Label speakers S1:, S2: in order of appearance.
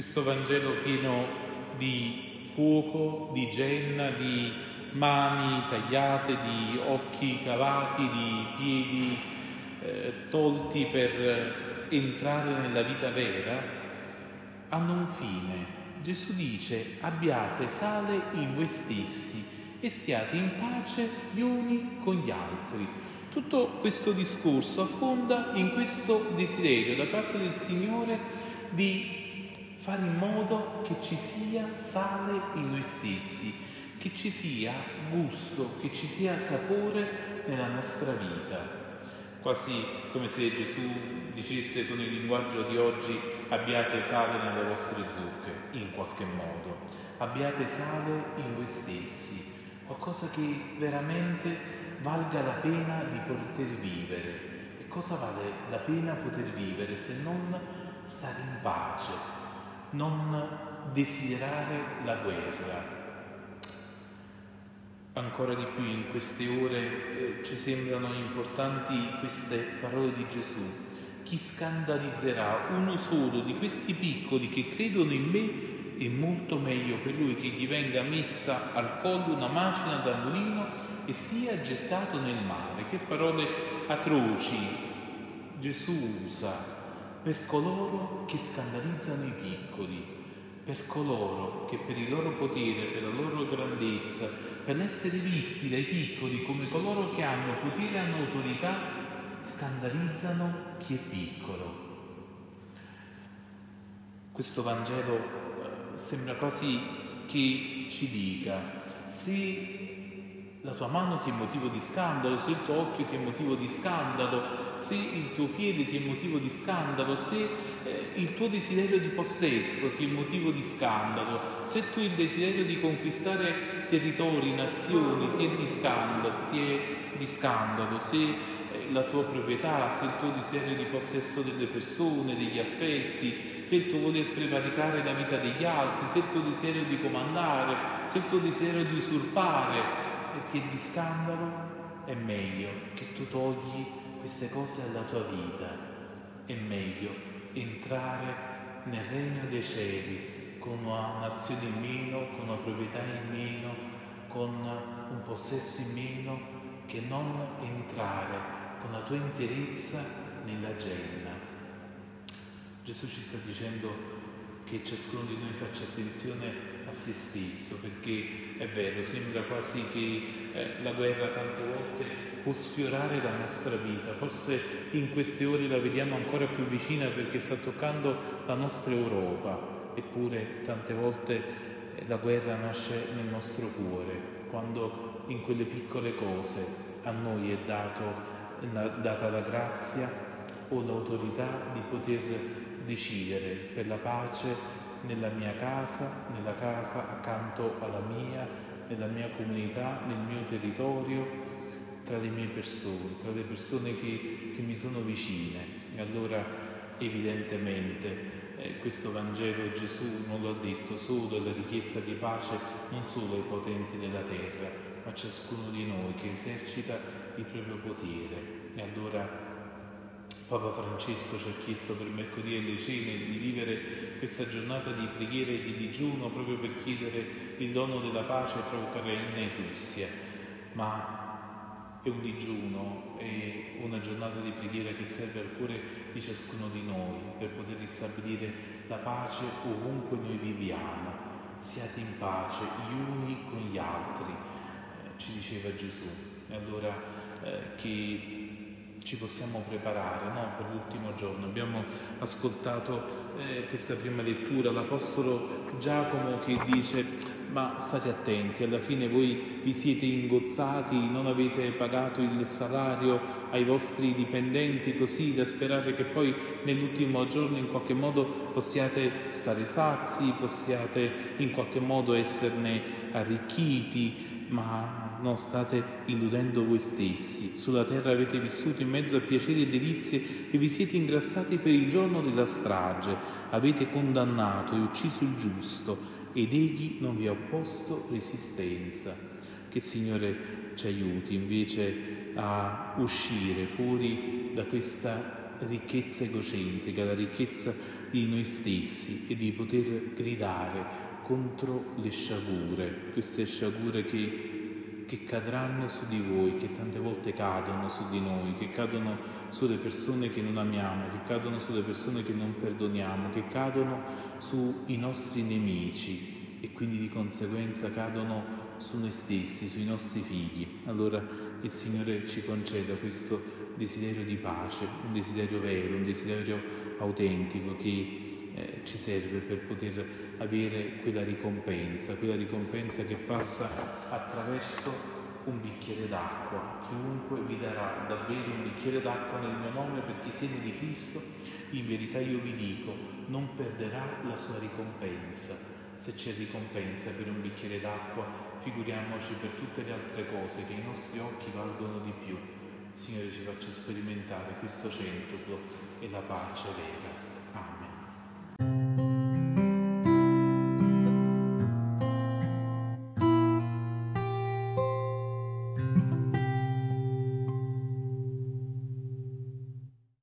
S1: questo Vangelo pieno di fuoco, di genna, di mani tagliate, di occhi cavati, di piedi eh, tolti per entrare nella vita vera, hanno un fine. Gesù dice abbiate sale in voi stessi e siate in pace gli uni con gli altri. Tutto questo discorso affonda in questo desiderio da parte del Signore di fare in modo che ci sia sale in noi stessi, che ci sia gusto, che ci sia sapore nella nostra vita. Quasi come se Gesù dicesse con il linguaggio di oggi abbiate sale nelle vostre zucche, in qualche modo. Abbiate sale in voi stessi, qualcosa che veramente valga la pena di poter vivere. E cosa vale la pena poter vivere se non stare in pace, non desiderare la guerra. Ancora di più in queste ore eh, ci sembrano importanti queste parole di Gesù. Chi scandalizzerà uno solo di questi piccoli che credono in me è molto meglio per lui che gli venga messa al collo una macina da mulino e sia gettato nel mare. Che parole atroci Gesù usa per coloro che scandalizzano i piccoli, per coloro che per il loro potere, per la loro grandezza, per l'essere visti dai piccoli come coloro che hanno potere e hanno autorità, scandalizzano chi è piccolo. Questo Vangelo eh, sembra quasi che ci dica, se la tua mano ti è motivo di scandalo, se il tuo occhio ti è motivo di scandalo, se il tuo piede ti è motivo di scandalo, se eh, il tuo desiderio di possesso ti è motivo di scandalo, se tu il desiderio di conquistare territori, nazioni ti è di scandalo, è di scandalo se eh, la tua proprietà, se il tuo desiderio di possesso delle persone, degli affetti, se il tuo voler prevaricare la vita degli altri, se il tuo desiderio di comandare, se il tuo desiderio di usurpare, e ti è di scandalo, è meglio che tu togli queste cose dalla tua vita. È meglio entrare nel regno dei cieli con una nazione in meno, con una proprietà in meno, con un possesso in meno, che non entrare con la tua interezza nella genna. Gesù ci sta dicendo che ciascuno di noi faccia attenzione a se stesso, perché è vero, sembra quasi che eh, la guerra tante volte può sfiorare la nostra vita, forse in queste ore la vediamo ancora più vicina perché sta toccando la nostra Europa, eppure tante volte eh, la guerra nasce nel nostro cuore, quando in quelle piccole cose a noi è dato, data la grazia o l'autorità di poter decidere per la pace nella mia casa, nella casa accanto alla mia, nella mia comunità, nel mio territorio, tra le mie persone, tra le persone che, che mi sono vicine. E allora evidentemente eh, questo Vangelo Gesù non l'ha detto solo alla richiesta di pace non solo ai potenti della terra, ma a ciascuno di noi che esercita il proprio potere. E allora Papa Francesco ci ha chiesto per mercoledì e le cene di vivere questa giornata di preghiera e di digiuno proprio per chiedere il dono della pace tra Ucraina e Russia, ma è un digiuno, è una giornata di preghiera che serve al cuore di ciascuno di noi per poter ristabilire la pace ovunque noi viviamo. Siate in pace gli uni con gli altri, eh, ci diceva Gesù. E allora eh, che ci possiamo preparare no? per l'ultimo giorno. Abbiamo ascoltato eh, questa prima lettura, l'Apostolo Giacomo che dice ma state attenti, alla fine voi vi siete ingozzati, non avete pagato il salario ai vostri dipendenti così da sperare che poi nell'ultimo giorno in qualche modo possiate stare sazi, possiate in qualche modo esserne arricchiti, ma non state illudendo voi stessi. Sulla terra avete vissuto in mezzo a piaceri e delizie e vi siete ingrassati per il giorno della strage. Avete condannato e ucciso il giusto ed egli non vi ha opposto resistenza. Che il Signore ci aiuti invece a uscire fuori da questa ricchezza egocentrica, la ricchezza di noi stessi e di poter gridare contro le sciagure, queste sciagure che, che cadranno su di voi, che tante volte cadono su di noi, che cadono sulle persone che non amiamo, che cadono sulle persone che non perdoniamo, che cadono sui nostri nemici e quindi di conseguenza cadono su noi stessi, sui nostri figli. Allora il Signore ci conceda questo desiderio di pace, un desiderio vero, un desiderio autentico che eh, ci serve per poter avere quella ricompensa, quella ricompensa che passa attraverso un bicchiere d'acqua. Chiunque vi darà da bere un bicchiere d'acqua nel mio nome perché siete di Cristo, in verità io vi dico, non perderà la sua ricompensa. Se c'è ricompensa per un bicchiere d'acqua, figuriamoci per tutte le altre cose che i nostri occhi valgono di più. Signore ci faccia sperimentare questo centuplo e la pace vera.